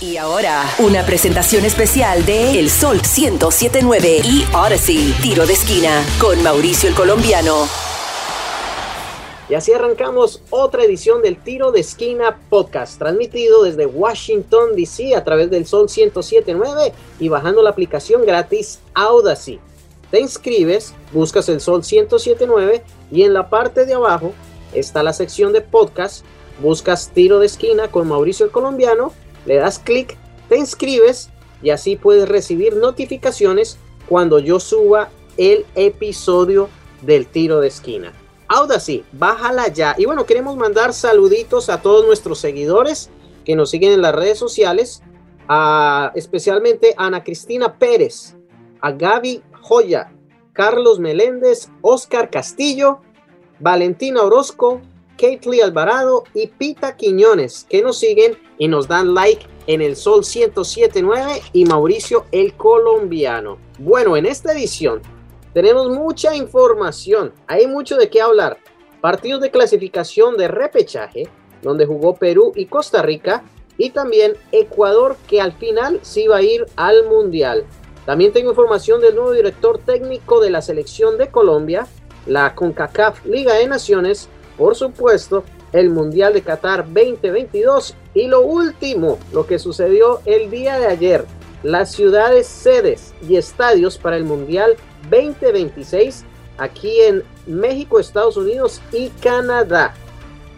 Y ahora, una presentación especial de El Sol 1079 y Odyssey, tiro de esquina, con Mauricio el Colombiano. Y así arrancamos otra edición del Tiro de Esquina Podcast, transmitido desde Washington, D.C. a través del Sol 1079 y bajando la aplicación gratis Audacy. Te inscribes, buscas el Sol 1079 y en la parte de abajo está la sección de podcast, buscas Tiro de Esquina con Mauricio el Colombiano, le das clic, te inscribes y así puedes recibir notificaciones cuando yo suba el episodio del Tiro de Esquina. Audacy, bájala ya. Y bueno, queremos mandar saluditos a todos nuestros seguidores que nos siguen en las redes sociales, a, especialmente a Ana Cristina Pérez, a Gaby Joya, Carlos Meléndez, Oscar Castillo, Valentina Orozco, Lee Alvarado y Pita Quiñones, que nos siguen y nos dan like en el Sol 1079 y Mauricio el Colombiano. Bueno, en esta edición tenemos mucha información, hay mucho de qué hablar. Partidos de clasificación de repechaje, donde jugó Perú y Costa Rica, y también Ecuador, que al final sí va a ir al Mundial. También tengo información del nuevo director técnico de la selección de Colombia, la CONCACAF Liga de Naciones, por supuesto, el Mundial de Qatar 2022 y lo último, lo que sucedió el día de ayer, las ciudades sedes y estadios para el Mundial 2026 aquí en México, Estados Unidos y Canadá.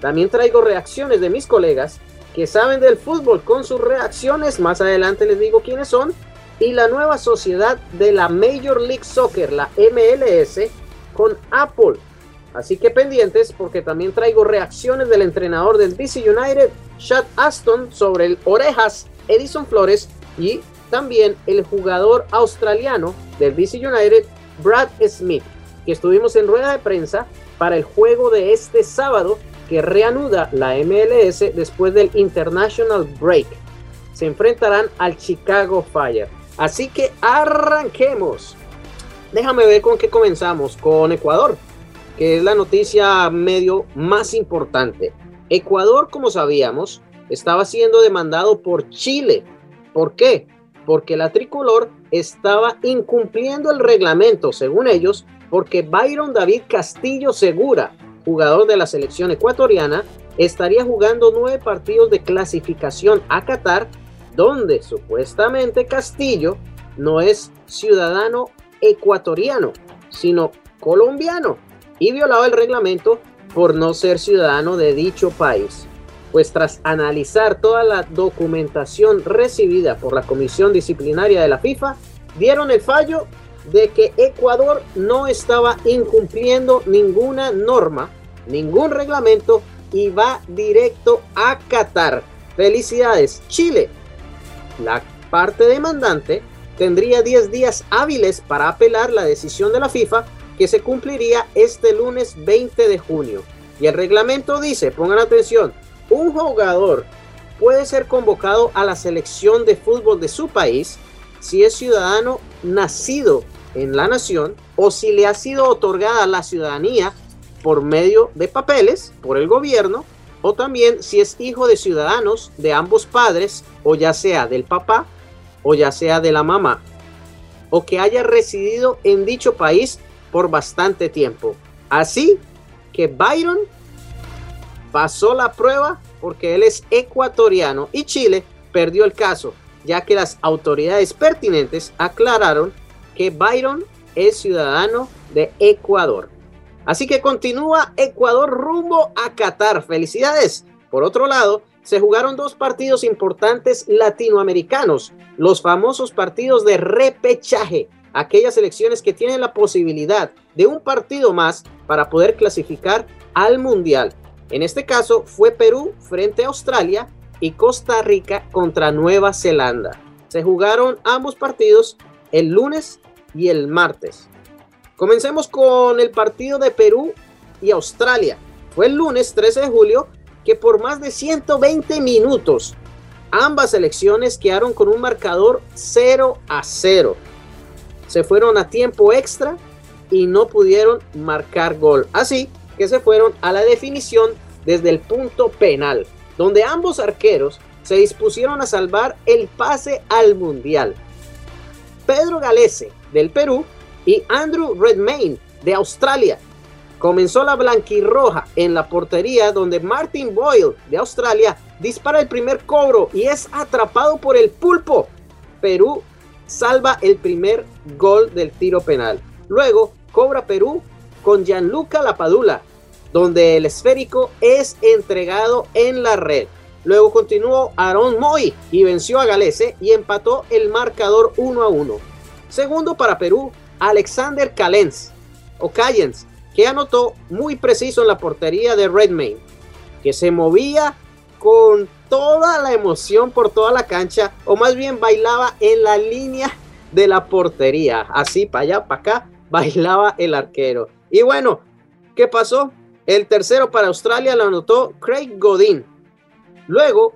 También traigo reacciones de mis colegas que saben del fútbol con sus reacciones. Más adelante les digo quiénes son. Y la nueva sociedad de la Major League Soccer, la MLS, con Apple. Así que pendientes porque también traigo reacciones del entrenador del DC United, Chad Aston, sobre el Orejas, Edison Flores y también el jugador australiano del DC United, Brad Smith, que estuvimos en rueda de prensa para el juego de este sábado que reanuda la MLS después del International Break. Se enfrentarán al Chicago Fire. Así que arranquemos. Déjame ver con qué comenzamos. Con Ecuador, que es la noticia medio más importante. Ecuador, como sabíamos, estaba siendo demandado por Chile. ¿Por qué? porque la tricolor estaba incumpliendo el reglamento, según ellos, porque Byron David Castillo Segura, jugador de la selección ecuatoriana, estaría jugando nueve partidos de clasificación a Qatar, donde supuestamente Castillo no es ciudadano ecuatoriano, sino colombiano, y violaba el reglamento por no ser ciudadano de dicho país pues tras analizar toda la documentación recibida por la Comisión Disciplinaria de la FIFA, dieron el fallo de que Ecuador no estaba incumpliendo ninguna norma, ningún reglamento y va directo a Qatar. Felicidades, Chile. La parte demandante tendría 10 días hábiles para apelar la decisión de la FIFA que se cumpliría este lunes 20 de junio. Y el reglamento dice, pongan atención, un jugador puede ser convocado a la selección de fútbol de su país si es ciudadano nacido en la nación o si le ha sido otorgada la ciudadanía por medio de papeles por el gobierno o también si es hijo de ciudadanos de ambos padres o ya sea del papá o ya sea de la mamá o que haya residido en dicho país por bastante tiempo. Así que Byron pasó la prueba porque él es ecuatoriano y Chile perdió el caso, ya que las autoridades pertinentes aclararon que Byron es ciudadano de Ecuador. Así que continúa Ecuador rumbo a Qatar. Felicidades. Por otro lado, se jugaron dos partidos importantes latinoamericanos, los famosos partidos de repechaje, aquellas elecciones que tienen la posibilidad de un partido más para poder clasificar al Mundial. En este caso fue Perú frente a Australia y Costa Rica contra Nueva Zelanda. Se jugaron ambos partidos el lunes y el martes. Comencemos con el partido de Perú y Australia. Fue el lunes 13 de julio que por más de 120 minutos ambas selecciones quedaron con un marcador 0 a 0. Se fueron a tiempo extra y no pudieron marcar gol. Así que se fueron a la definición desde el punto penal, donde ambos arqueros se dispusieron a salvar el pase al Mundial. Pedro Galese, del Perú, y Andrew Redmayne, de Australia. Comenzó la blanquirroja en la portería donde Martin Boyle, de Australia, dispara el primer cobro y es atrapado por el pulpo. Perú salva el primer gol del tiro penal. Luego cobra Perú con Gianluca Lapadula, donde el esférico es entregado en la red. Luego continuó Aaron Moy y venció a Galese y empató el marcador 1 a 1. Segundo para Perú, Alexander Callens o Callens, que anotó muy preciso en la portería de Redmayne, que se movía con toda la emoción por toda la cancha, o más bien bailaba en la línea de la portería, así para allá, para acá, bailaba el arquero. Y bueno, ¿qué pasó? El tercero para Australia lo anotó Craig Godin. Luego,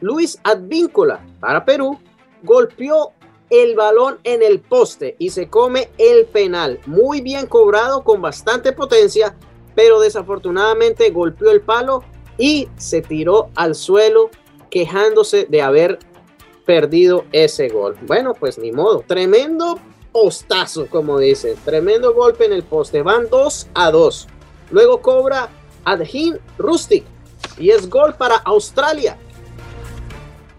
Luis Advíncula para Perú golpeó el balón en el poste y se come el penal. Muy bien cobrado con bastante potencia, pero desafortunadamente golpeó el palo y se tiró al suelo quejándose de haber perdido ese gol. Bueno, pues ni modo. Tremendo postazo, como dicen. Tremendo golpe en el poste. Van 2 a 2. Luego cobra Adhin Rustic y es gol para Australia.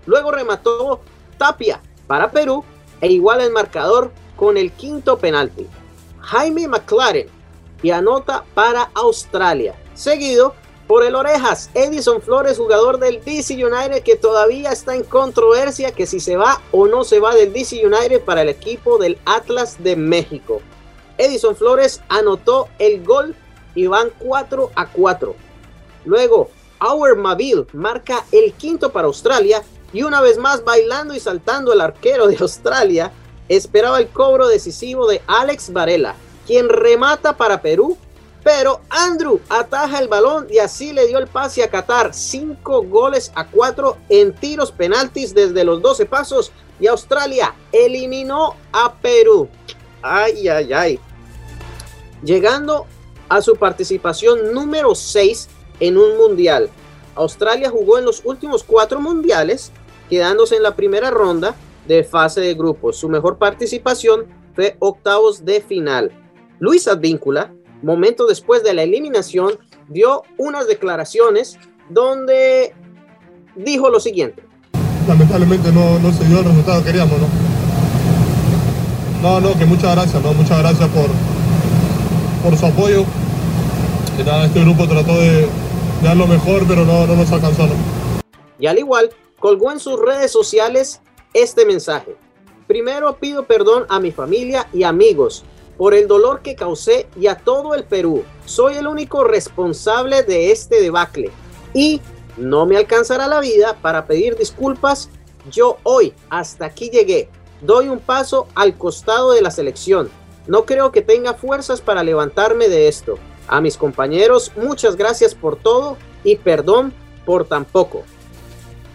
Luego remató Tapia para Perú e igual el marcador con el quinto penalti. Jaime McLaren y anota para Australia. Seguido por el Orejas, Edison Flores, jugador del DC United que todavía está en controversia que si se va o no se va del DC United para el equipo del Atlas de México. Edison Flores anotó el gol y van 4 a 4. Luego, Our Maville marca el quinto para Australia y una vez más bailando y saltando el arquero de Australia, esperaba el cobro decisivo de Alex Varela, quien remata para Perú, pero Andrew ataja el balón y así le dio el pase a Qatar, 5 goles a 4 en tiros penaltis desde los 12 pasos y Australia eliminó a Perú. Ay, ay, ay. Llegando a su participación número 6 en un mundial. Australia jugó en los últimos cuatro mundiales, quedándose en la primera ronda de fase de grupos. Su mejor participación fue octavos de final. Luis Advíncula, momento después de la eliminación, dio unas declaraciones donde dijo lo siguiente. Lamentablemente no, no se dio el resultado que queríamos, ¿no? No, no, que muchas gracias, ¿no? Muchas gracias por, por su apoyo. Y nada, este grupo trató de, dar lo mejor, pero no, no nos alcanzó. Y al igual, colgó en sus redes sociales este mensaje. Primero pido perdón a mi familia y amigos por el dolor que causé y a todo el Perú. Soy el único responsable de este debacle y no me alcanzará la vida para pedir disculpas. Yo hoy hasta aquí llegué. Doy un paso al costado de la selección. No creo que tenga fuerzas para levantarme de esto. A mis compañeros, muchas gracias por todo y perdón por tan poco.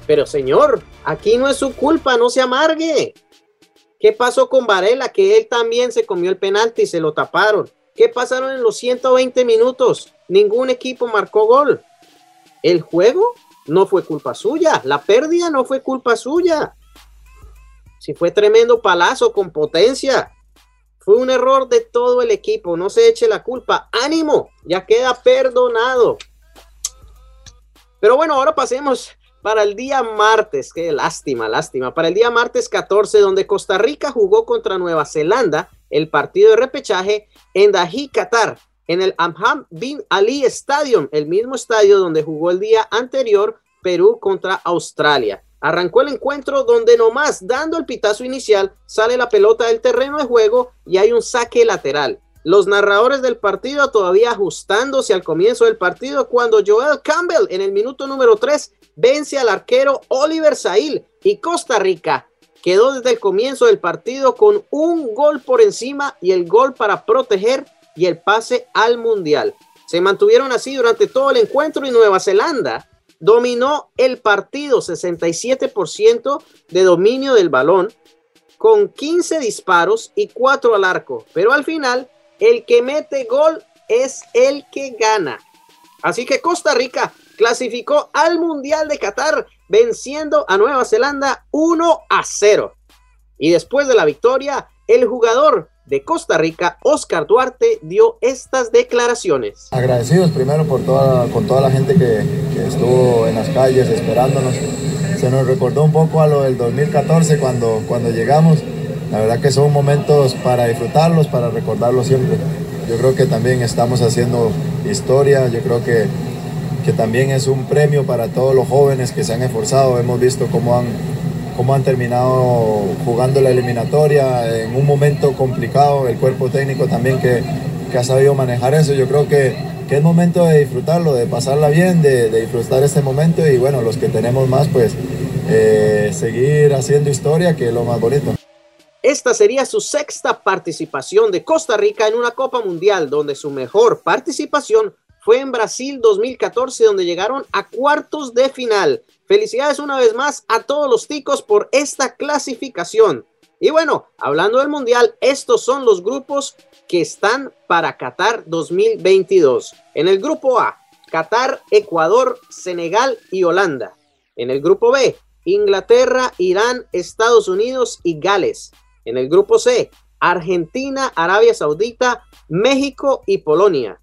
Pero señor, aquí no es su culpa, no se amargue. ¿Qué pasó con Varela? Que él también se comió el penalti y se lo taparon. ¿Qué pasaron en los 120 minutos? Ningún equipo marcó gol. El juego no fue culpa suya. La pérdida no fue culpa suya. Si fue tremendo palazo con potencia. Fue un error de todo el equipo, no se eche la culpa. Ánimo, ya queda perdonado. Pero bueno, ahora pasemos para el día martes. Qué lástima, lástima. Para el día martes 14, donde Costa Rica jugó contra Nueva Zelanda el partido de repechaje en Dahi, Qatar, en el Amham Bin Ali Stadium, el mismo estadio donde jugó el día anterior Perú contra Australia. Arrancó el encuentro donde nomás dando el pitazo inicial sale la pelota del terreno de juego y hay un saque lateral. Los narradores del partido todavía ajustándose al comienzo del partido cuando Joel Campbell en el minuto número 3 vence al arquero Oliver Sail y Costa Rica quedó desde el comienzo del partido con un gol por encima y el gol para proteger y el pase al mundial. Se mantuvieron así durante todo el encuentro y Nueva Zelanda dominó el partido, 67% de dominio del balón, con 15 disparos y 4 al arco. Pero al final, el que mete gol es el que gana. Así que Costa Rica clasificó al Mundial de Qatar venciendo a Nueva Zelanda 1 a 0. Y después de la victoria, el jugador de Costa Rica, Oscar Duarte, dio estas declaraciones. Agradecidos primero por toda, con toda la gente que, estuvo en las calles esperándonos. Se nos recordó un poco a lo del 2014 cuando, cuando llegamos. La verdad que son momentos para disfrutarlos, para recordarlos siempre. Yo creo que también estamos haciendo historia, yo creo que, que también es un premio para todos los jóvenes que se han esforzado. Hemos visto cómo han cómo han terminado jugando la eliminatoria en un momento complicado, el cuerpo técnico también que, que ha sabido manejar eso. Yo creo que, que, es momento de disfrutarlo, de pasarla bien, de, disfrutar este momento y bueno, los que tenemos más, pues eh, seguir haciendo historia, que es lo más bonito. Esta sería su sexta participación de Costa Rica en una Copa Mundial, donde su mejor participación fue en Brasil 2014, donde llegaron a cuartos de final. Felicidades una vez más a todos los ticos por esta clasificación. Y bueno, hablando del Mundial, estos son los grupos que están para Qatar 2022. En el grupo A, Qatar, Ecuador, Senegal y Holanda. En el grupo B, Inglaterra, Irán, Estados Unidos y Gales. En el grupo C, Argentina, Arabia Saudita, México y Polonia.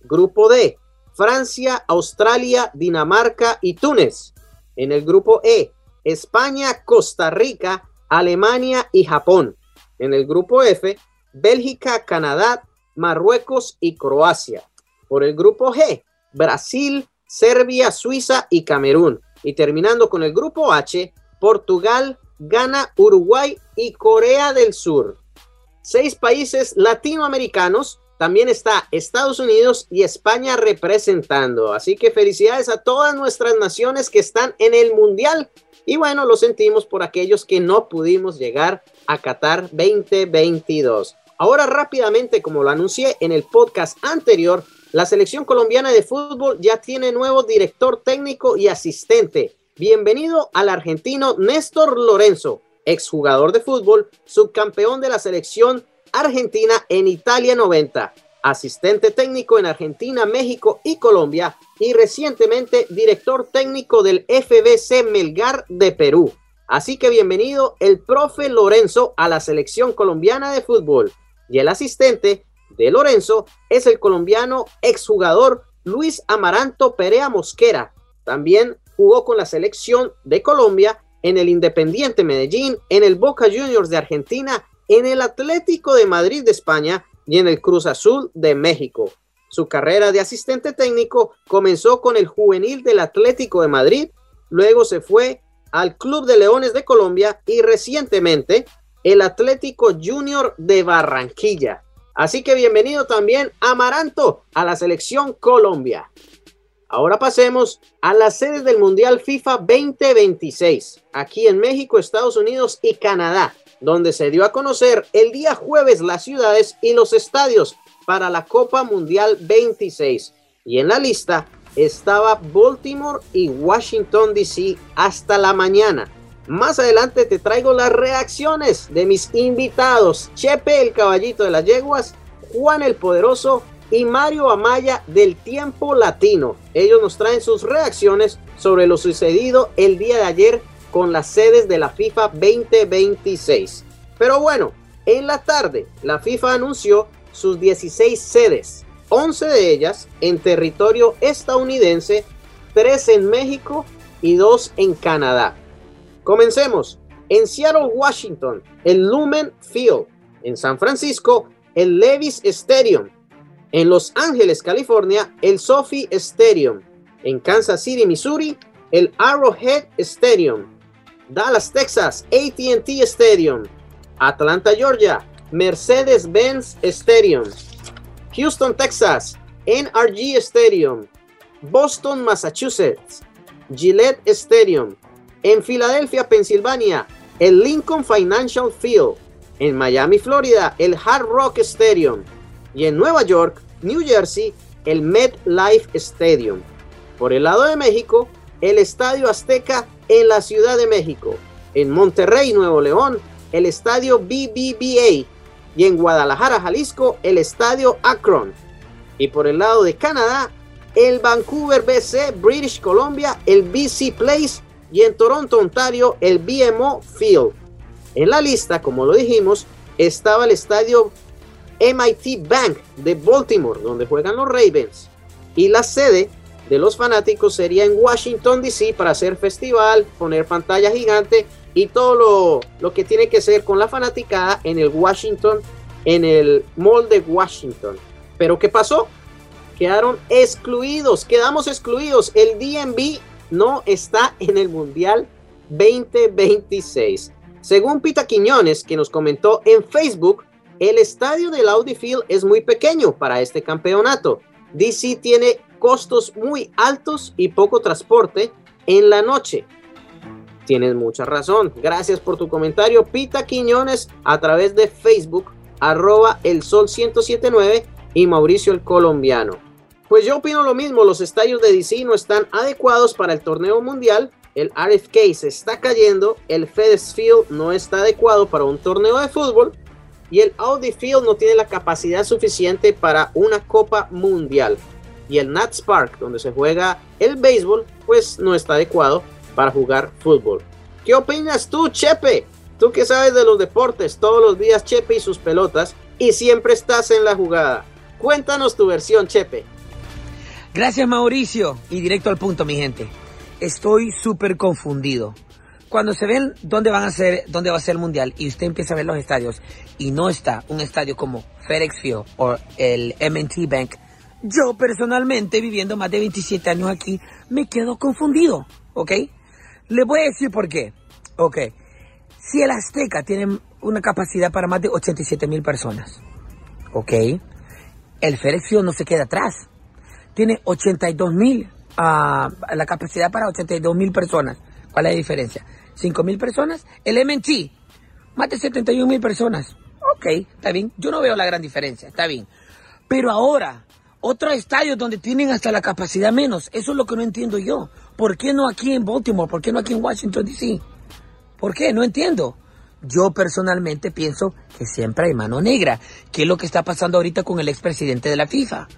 Grupo D, Francia, Australia, Dinamarca y Túnez. En el grupo E, España, Costa Rica, Alemania y Japón. En el grupo F, Bélgica, Canadá, Marruecos y Croacia. Por el grupo G, Brasil, Serbia, Suiza y Camerún. Y terminando con el grupo H, Portugal, Ghana, Uruguay y Corea del Sur. Seis países latinoamericanos también está Estados Unidos y España representando. Así que felicidades a todas nuestras naciones que están en el Mundial. Y bueno, lo sentimos por aquellos que no pudimos llegar a Qatar 2022. Ahora rápidamente, como lo anuncié en el podcast anterior, la selección colombiana de fútbol ya tiene nuevo director técnico y asistente. Bienvenido al argentino Néstor Lorenzo, exjugador de fútbol, subcampeón de la selección Argentina en Italia 90, asistente técnico en Argentina, México y Colombia y recientemente director técnico del FBC Melgar de Perú. Así que bienvenido el profe Lorenzo a la selección colombiana de fútbol y el asistente de Lorenzo es el colombiano exjugador Luis Amaranto Perea Mosquera. También jugó con la selección de Colombia en el Independiente Medellín, en el Boca Juniors de Argentina en el Atlético de Madrid de España y en el Cruz Azul de México. Su carrera de asistente técnico comenzó con el juvenil del Atlético de Madrid, luego se fue al Club de Leones de Colombia y recientemente el Atlético Junior de Barranquilla. Así que bienvenido también Amaranto a la selección Colombia. Ahora pasemos a las sedes del Mundial FIFA 2026, aquí en México, Estados Unidos y Canadá donde se dio a conocer el día jueves las ciudades y los estadios para la Copa Mundial 26. Y en la lista estaba Baltimore y Washington, D.C. hasta la mañana. Más adelante te traigo las reacciones de mis invitados, Chepe el caballito de las yeguas, Juan el Poderoso y Mario Amaya del Tiempo Latino. Ellos nos traen sus reacciones sobre lo sucedido el día de ayer con las sedes de la FIFA 2026. Pero bueno, en la tarde la FIFA anunció sus 16 sedes, 11 de ellas en territorio estadounidense, 3 en México y 2 en Canadá. Comencemos. En Seattle, Washington, el Lumen Field. En San Francisco, el Levis Stadium. En Los Ángeles, California, el Sophie Stadium. En Kansas City, Missouri, el Arrowhead Stadium. Dallas, Texas, ATT Stadium. Atlanta, Georgia, Mercedes-Benz Stadium. Houston, Texas, NRG Stadium. Boston, Massachusetts, Gillette Stadium. En Filadelfia, Pensilvania, el Lincoln Financial Field. En Miami, Florida, el Hard Rock Stadium. Y en Nueva York, New Jersey, el MetLife Stadium. Por el lado de México, el Estadio Azteca en la Ciudad de México, en Monterrey, Nuevo León, el Estadio BBVA y en Guadalajara, Jalisco, el Estadio Akron. Y por el lado de Canadá, el Vancouver BC, British Columbia, el BC Place y en Toronto, Ontario, el BMO Field. En la lista, como lo dijimos, estaba el estadio MIT Bank de Baltimore, donde juegan los Ravens. Y la sede de los fanáticos sería en Washington, D.C. para hacer festival, poner pantalla gigante y todo lo, lo, que tiene que ser con la fanaticada en el Washington, en el Mall de Washington. Pero ¿qué pasó? Quedaron excluidos, quedamos excluidos. El DMV no está en el Mundial 2026. Según Pita Quiñones, que nos comentó en Facebook, el estadio del Audi Field es muy pequeño para este campeonato. DC tiene costos muy altos y poco transporte en la noche. Tienes mucha razón. Gracias por tu comentario, Pita Quiñones, a través de Facebook, arroba el sol 1079 y Mauricio el colombiano. Pues yo opino lo mismo, los estadios de DC no están adecuados para el torneo mundial, el RFK se está cayendo, el FedEx Field no está adecuado para un torneo de fútbol y el Audi Field no tiene la capacidad suficiente para una Copa Mundial. Y el Nats Park, donde se juega el béisbol, pues no está adecuado para jugar fútbol. ¿Qué opinas tú, Chepe? Tú que sabes de los deportes, todos los días Chepe y sus pelotas, y siempre estás en la jugada. Cuéntanos tu versión, Chepe. Gracias, Mauricio. Y directo al punto, mi gente. Estoy súper confundido. Cuando se ven dónde van a ser, dónde va a ser el mundial y usted empieza a ver los estadios y no está un estadio como FedEx Field o el MT Bank, yo personalmente, viviendo más de 27 años aquí, me quedo confundido, ¿ok? Le voy a decir por qué. Ok. Si el Azteca tiene una capacidad para más de 87 mil personas, ¿ok? El FedEx Field no se queda atrás. Tiene 82 mil, uh, la capacidad para 82 mil personas. ¿Cuál es la diferencia? 5 mil personas. El MNT, más de 71 mil personas. Ok, está bien. Yo no veo la gran diferencia, está bien. Pero ahora, otros estadios donde tienen hasta la capacidad menos. Eso es lo que no entiendo yo. ¿Por qué no aquí en Baltimore? ¿Por qué no aquí en Washington, D.C.? ¿Por qué? No entiendo. Yo personalmente pienso que siempre hay mano negra. ¿Qué es lo que está pasando ahorita con el expresidente de la FIFA?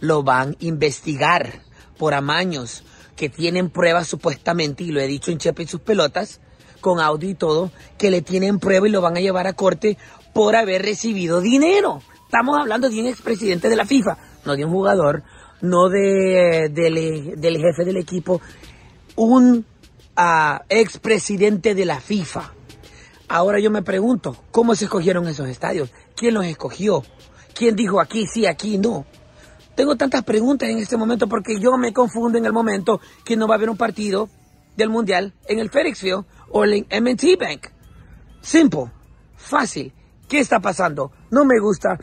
Lo van a investigar por amaños que tienen pruebas supuestamente, y lo he dicho en Chepe y sus pelotas, con audio y todo, que le tienen prueba y lo van a llevar a corte por haber recibido dinero. Estamos hablando de un expresidente de la FIFA, no de un jugador, no de, del, jefe del equipo, un uh, expresidente de la FIFA. Ahora yo me pregunto, ¿cómo se escogieron esos estadios? ¿Quién los escogió? ¿Quién dijo aquí sí, aquí no? Tengo tantas preguntas en este momento porque yo me confundo en el momento que no va a haber un partido del Mundial en el FedEx Field o en MT Bank. Simple, fácil. ¿Qué está pasando? No me gusta.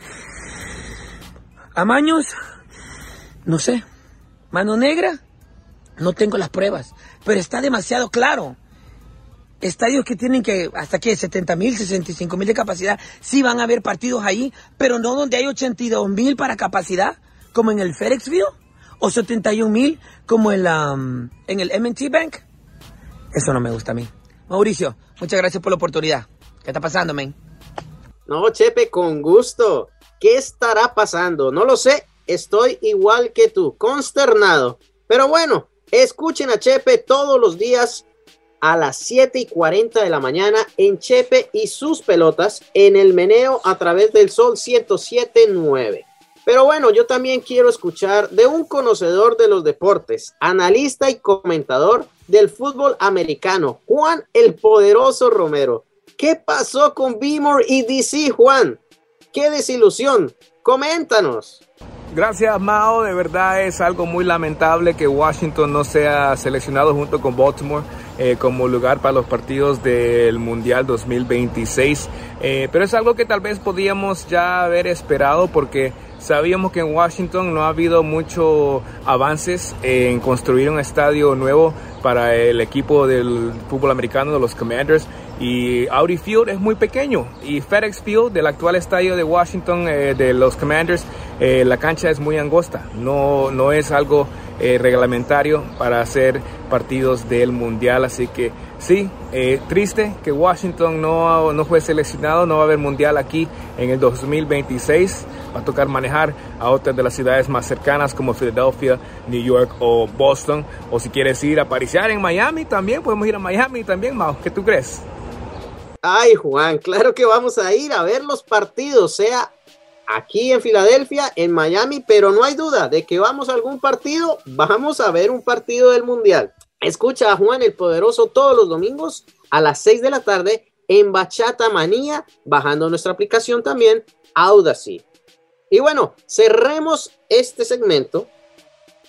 Amaños, no sé. Mano negra, no tengo las pruebas, pero está demasiado claro. Estadios que tienen que, hasta que 70 mil, 65 mil de capacidad, sí van a haber partidos ahí, pero no donde hay 82 mil para capacidad como en el FedEx Field o 71 mil como en, um, en el MT Bank. Eso no me gusta a mí. Mauricio, muchas gracias por la oportunidad. ¿Qué está pasando, men? No, Chepe, con gusto. ¿Qué estará pasando? No lo sé. Estoy igual que tú, consternado. Pero bueno, escuchen a Chepe todos los días a las 7 y 40 de la mañana en Chepe y sus pelotas en el meneo a través del Sol 107.9. Pero bueno, yo también quiero escuchar de un conocedor de los deportes, analista y comentador del fútbol americano, Juan el Poderoso Romero. ¿Qué pasó con Beamer y DC, Juan? ¡Qué desilusión! Coméntanos. Gracias, Mao. De verdad es algo muy lamentable que Washington no sea seleccionado junto con Baltimore eh, como lugar para los partidos del Mundial 2026. Eh, pero es algo que tal vez podíamos ya haber esperado porque Sabíamos que en Washington no ha habido muchos avances en construir un estadio nuevo para el equipo del fútbol americano de los Commanders y Audi Field es muy pequeño y FedEx Field del actual estadio de Washington eh, de los Commanders eh, la cancha es muy angosta. No, no es algo eh, reglamentario para hacer partidos del mundial así que sí triste que Washington no, no fue seleccionado no va a haber mundial aquí en el 2026 va a tocar manejar a otras de las ciudades más cercanas como Filadelfia, New York o Boston. O si quieres ir a pariciar en Miami también, podemos ir a Miami también, Mao. ¿Qué tú crees? Ay, Juan, claro que vamos a ir a ver los partidos, sea aquí en Filadelfia, en Miami, pero no hay duda de que vamos a algún partido, vamos a ver un partido del Mundial. Escucha a Juan el Poderoso todos los domingos a las 6 de la tarde en Bachata Manía, bajando nuestra aplicación también, Audacy. Y bueno, cerremos este segmento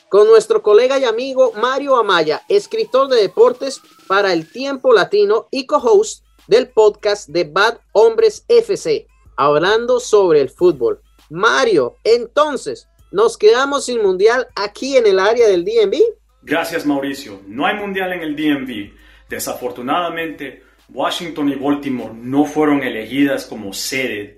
con nuestro colega y amigo Mario Amaya, escritor de deportes para el Tiempo Latino y co-host del podcast de Bad Hombres FC, hablando sobre el fútbol. Mario, entonces, ¿nos quedamos sin mundial aquí en el área del DMV? Gracias, Mauricio. No hay mundial en el DMV. Desafortunadamente, Washington y Baltimore no fueron elegidas como sede,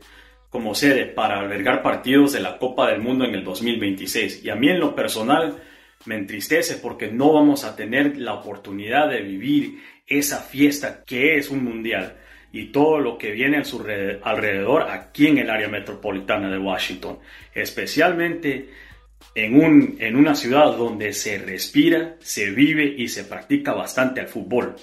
como sede para albergar partidos de la Copa del Mundo en el 2026. Y a mí en lo personal me entristece porque no vamos a tener la oportunidad de vivir esa fiesta que es un mundial y todo lo que viene a su alrededor aquí en el área metropolitana de Washington, especialmente en, un, en una ciudad donde se respira, se vive y se practica bastante el fútbol.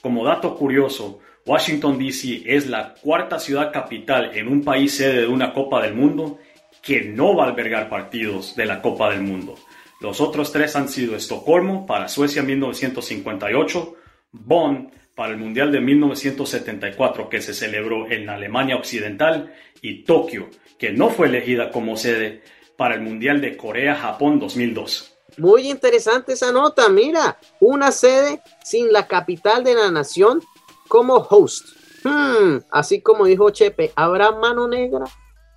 Como dato curioso, Washington, D.C. es la cuarta ciudad capital en un país sede de una Copa del Mundo que no va a albergar partidos de la Copa del Mundo. Los otros tres han sido Estocolmo para Suecia en 1958, Bonn para el Mundial de 1974 que se celebró en Alemania Occidental y Tokio, que no fue elegida como sede para el Mundial de Corea-Japón 2002. Muy interesante esa nota, mira, una sede sin la capital de la nación como host. Hmm, así como dijo Chepe, ¿habrá mano negra?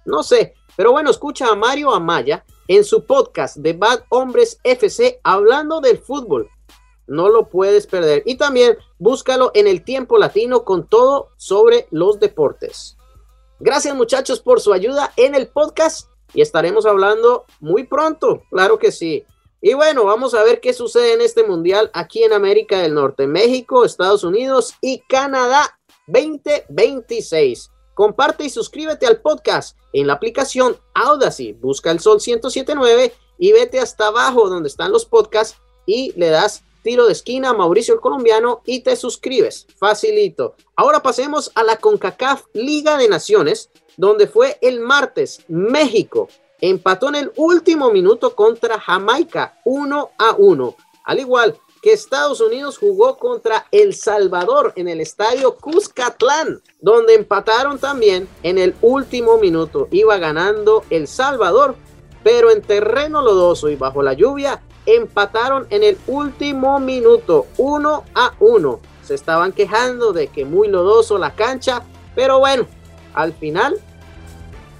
No sé, pero bueno, escucha a Mario Amaya en su podcast de Bad Hombres FC hablando del fútbol. No lo puedes perder. Y también búscalo en el tiempo latino con todo sobre los deportes. Gracias muchachos por su ayuda en el podcast y estaremos hablando muy pronto, claro que sí. Y bueno, vamos a ver qué sucede en este mundial aquí en América del Norte, México, Estados Unidos y Canadá 2026. Comparte y suscríbete al podcast en la aplicación Audacy. Busca el Sol 1079 y vete hasta abajo donde están los podcasts y le das tiro de esquina a Mauricio el colombiano y te suscribes. Facilito. Ahora pasemos a la CONCACAF Liga de Naciones, donde fue el martes México empató en el último minuto contra Jamaica 1 a 1. Al igual que Estados Unidos jugó contra El Salvador en el estadio Cuscatlán, donde empataron también en el último minuto. Iba ganando El Salvador, pero en terreno lodoso y bajo la lluvia empataron en el último minuto 1 a 1. Se estaban quejando de que muy lodoso la cancha, pero bueno, al final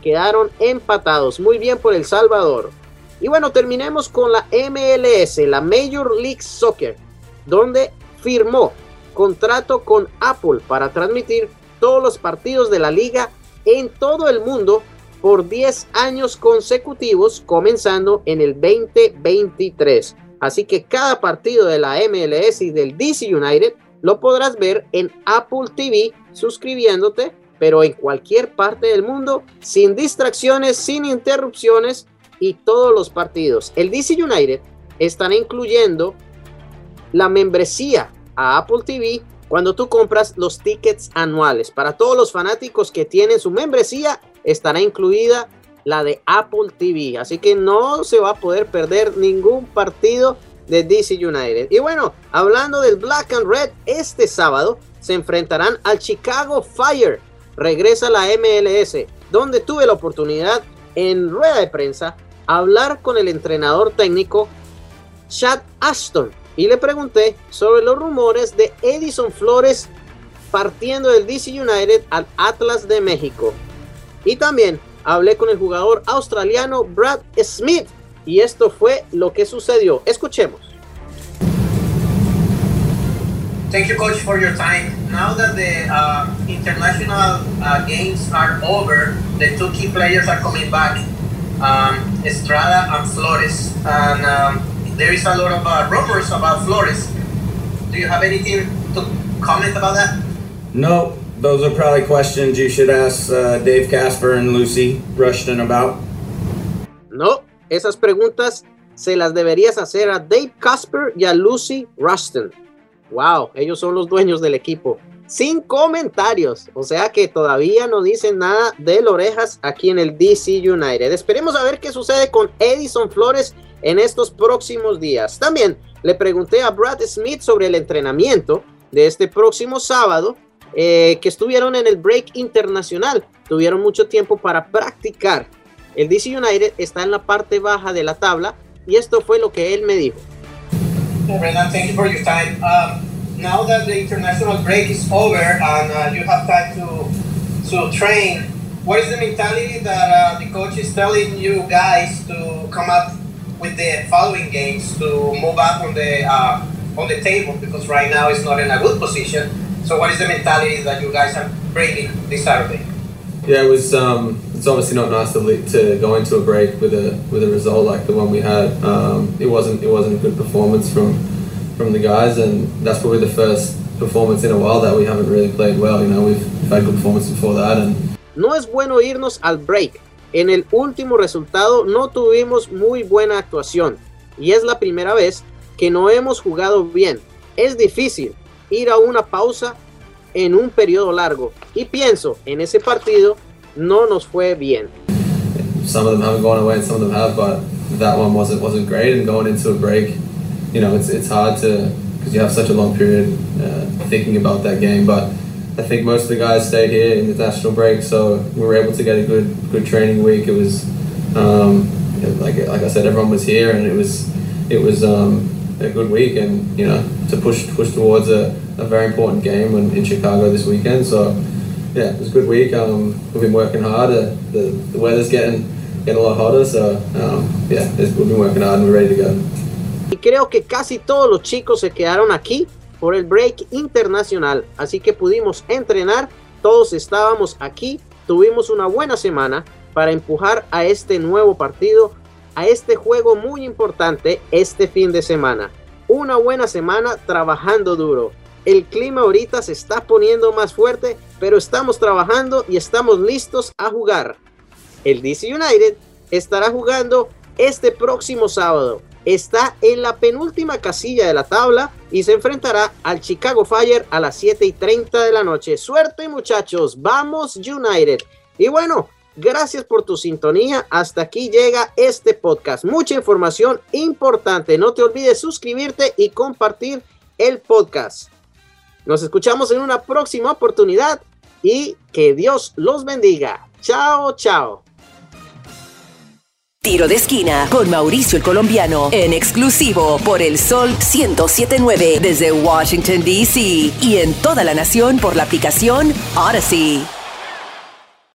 quedaron empatados. Muy bien por El Salvador. Y bueno, terminemos con la MLS, la Major League Soccer, donde firmó contrato con Apple para transmitir todos los partidos de la liga en todo el mundo por 10 años consecutivos, comenzando en el 2023. Así que cada partido de la MLS y del DC United lo podrás ver en Apple TV suscribiéndote pero en cualquier parte del mundo, sin distracciones, sin interrupciones y todos los partidos. El DC United estará incluyendo la membresía a Apple TV cuando tú compras los tickets anuales. Para todos los fanáticos que tienen su membresía, estará incluida la de Apple TV. Así que no se va a poder perder ningún partido de DC United. Y bueno, hablando del Black and Red, este sábado se enfrentarán al Chicago Fire regresa a la MLS, donde tuve la oportunidad en rueda de prensa hablar con el entrenador técnico Chad Ashton y le pregunté sobre los rumores de Edison Flores partiendo del DC United al Atlas de México. Y también hablé con el jugador australiano Brad Smith y esto fue lo que sucedió. Escuchemos. Thank you, coach, for your time. Now that the uh, international uh, games are over, the two key players are coming back, um, Estrada and Flores. And um, there is a lot of uh, rumors about Flores. Do you have anything to comment about that? No, those are probably questions you should ask uh, Dave Casper and Lucy Rushton about. No, esas preguntas se las deberías hacer a Dave Casper y a Lucy Ruston. Wow, ellos son los dueños del equipo. Sin comentarios, o sea que todavía no dicen nada de orejas aquí en el DC United. Esperemos a ver qué sucede con Edison Flores en estos próximos días. También le pregunté a Brad Smith sobre el entrenamiento de este próximo sábado, eh, que estuvieron en el break internacional. Tuvieron mucho tiempo para practicar. El DC United está en la parte baja de la tabla y esto fue lo que él me dijo. Brendan, thank you for your time. Um, now that the international break is over and uh, you have time to to train, what is the mentality that uh, the coach is telling you guys to come up with the following games to move up on the uh, on the table? Because right now it's not in a good position. So, what is the mentality that you guys are bringing this Saturday? Yeah, it was. Um, it's obviously not nice to to go into a break with a with a result like the one we had. Um, it wasn't it wasn't a good performance from from the guys, and that's probably the first performance in a while that we haven't really played well. You know, we've, had good performance before that, and no es bueno irnos al break. En el último resultado no tuvimos muy buena actuación y es la primera vez que no hemos jugado bien. Es difícil ir a una pausa en un periodo largo. Y pienso, en ese partido no nos fue bien. Some of them haven't gone away and some of them have, but that one wasn't wasn't great. And going into a break, you know, it's it's hard to because you have such a long period uh, thinking about that game. But I think most of the guys stayed here in the national break, so we were able to get a good good training week. It was um, like like I said, everyone was here, and it was it was um, a good week, and you know, to push push towards a a very important game in, in Chicago this weekend. So, yeah, it was a good week. Um, we've been working hard. Uh, the, the weather's getting getting a lot hotter, so um, yeah, we've been working hard and we're ready to go. Y creo que casi todos los chicos se quedaron aquí por el break internacional, así que pudimos entrenar. Todos estábamos aquí, tuvimos una buena semana para empujar a este nuevo partido, a este juego muy importante este fin de semana. Una buena semana trabajando duro. El clima ahorita se está poniendo más fuerte, pero estamos trabajando y estamos listos a jugar. El DC United estará jugando este próximo sábado. Está en la penúltima casilla de la tabla y se enfrentará al Chicago Fire a las 7 y 30 de la noche. Suerte muchachos, vamos United. Y bueno, gracias por tu sintonía. Hasta aquí llega este podcast. Mucha información importante. No te olvides suscribirte y compartir el podcast. Nos escuchamos en una próxima oportunidad y que Dios los bendiga. Chao, chao. Tiro de esquina con Mauricio el Colombiano en exclusivo por el Sol 1079 desde Washington, D.C. y en toda la nación por la aplicación Odyssey.